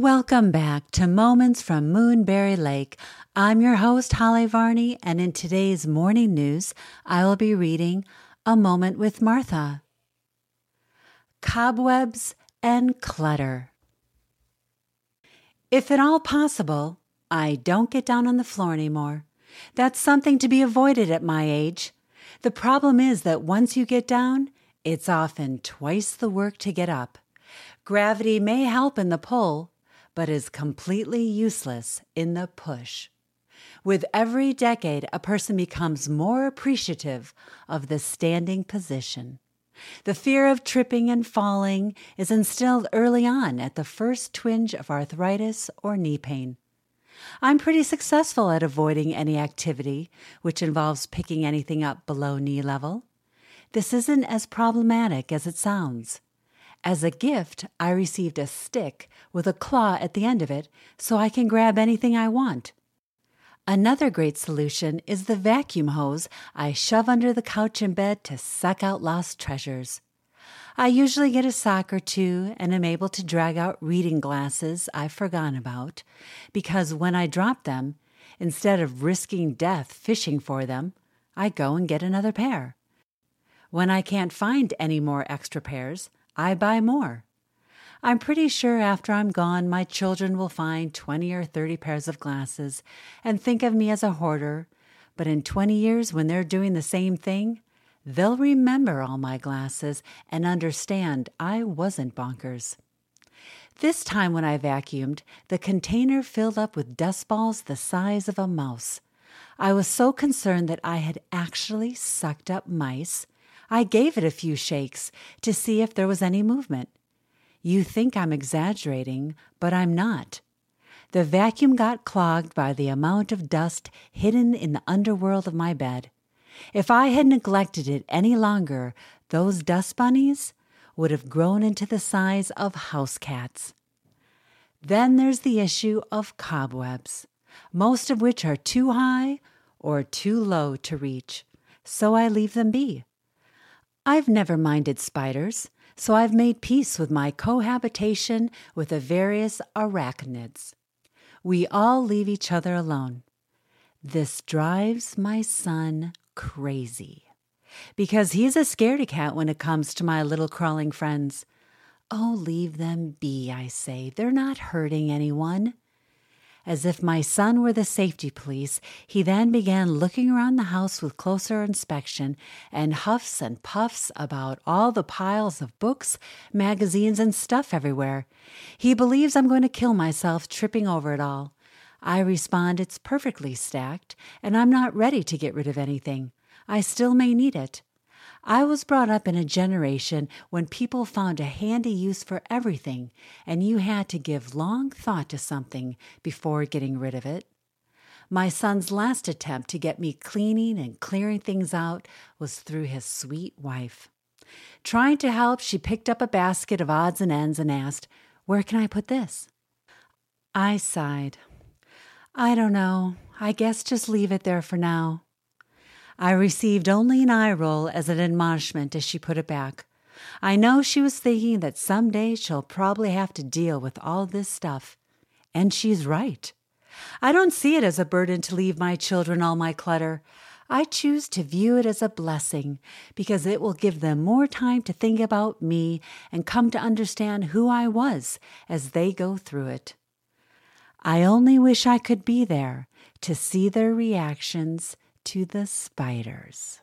Welcome back to Moments from Moonberry Lake. I'm your host, Holly Varney, and in today's morning news, I will be reading A Moment with Martha. Cobwebs and Clutter. If at all possible, I don't get down on the floor anymore. That's something to be avoided at my age. The problem is that once you get down, it's often twice the work to get up. Gravity may help in the pull, but is completely useless in the push. With every decade, a person becomes more appreciative of the standing position. The fear of tripping and falling is instilled early on at the first twinge of arthritis or knee pain. I'm pretty successful at avoiding any activity which involves picking anything up below knee level. This isn't as problematic as it sounds. As a gift, I received a stick with a claw at the end of it so I can grab anything I want. Another great solution is the vacuum hose I shove under the couch in bed to suck out lost treasures. I usually get a sock or two and am able to drag out reading glasses I've forgotten about because when I drop them, instead of risking death fishing for them, I go and get another pair. When I can't find any more extra pairs, I buy more. I'm pretty sure after I'm gone, my children will find 20 or 30 pairs of glasses and think of me as a hoarder. But in 20 years, when they're doing the same thing, they'll remember all my glasses and understand I wasn't bonkers. This time, when I vacuumed, the container filled up with dust balls the size of a mouse. I was so concerned that I had actually sucked up mice I gave it a few shakes to see if there was any movement. You think I'm exaggerating, but I'm not. The vacuum got clogged by the amount of dust hidden in the underworld of my bed. If I had neglected it any longer, those dust bunnies would have grown into the size of house cats. Then there's the issue of cobwebs, most of which are too high or too low to reach, so I leave them be. I've never minded spiders, so I've made peace with my cohabitation with the various arachnids. We all leave each other alone. This drives my son crazy because he's a scaredy cat when it comes to my little crawling friends. Oh, leave them be, I say. They're not hurting anyone. As if my son were the safety police, he then began looking around the house with closer inspection and huffs and puffs about all the piles of books, magazines, and stuff everywhere. He believes I'm going to kill myself tripping over it all. I respond it's perfectly stacked, and I'm not ready to get rid of anything. I still may need it. I was brought up in a generation when people found a handy use for everything, and you had to give long thought to something before getting rid of it. My son's last attempt to get me cleaning and clearing things out was through his sweet wife. Trying to help, she picked up a basket of odds and ends and asked, Where can I put this? I sighed. I don't know. I guess just leave it there for now. I received only an eye roll as an admonishment as she put it back. I know she was thinking that some day she'll probably have to deal with all this stuff. And she's right. I don't see it as a burden to leave my children all my clutter. I choose to view it as a blessing because it will give them more time to think about me and come to understand who I was as they go through it. I only wish I could be there to see their reactions to the spiders.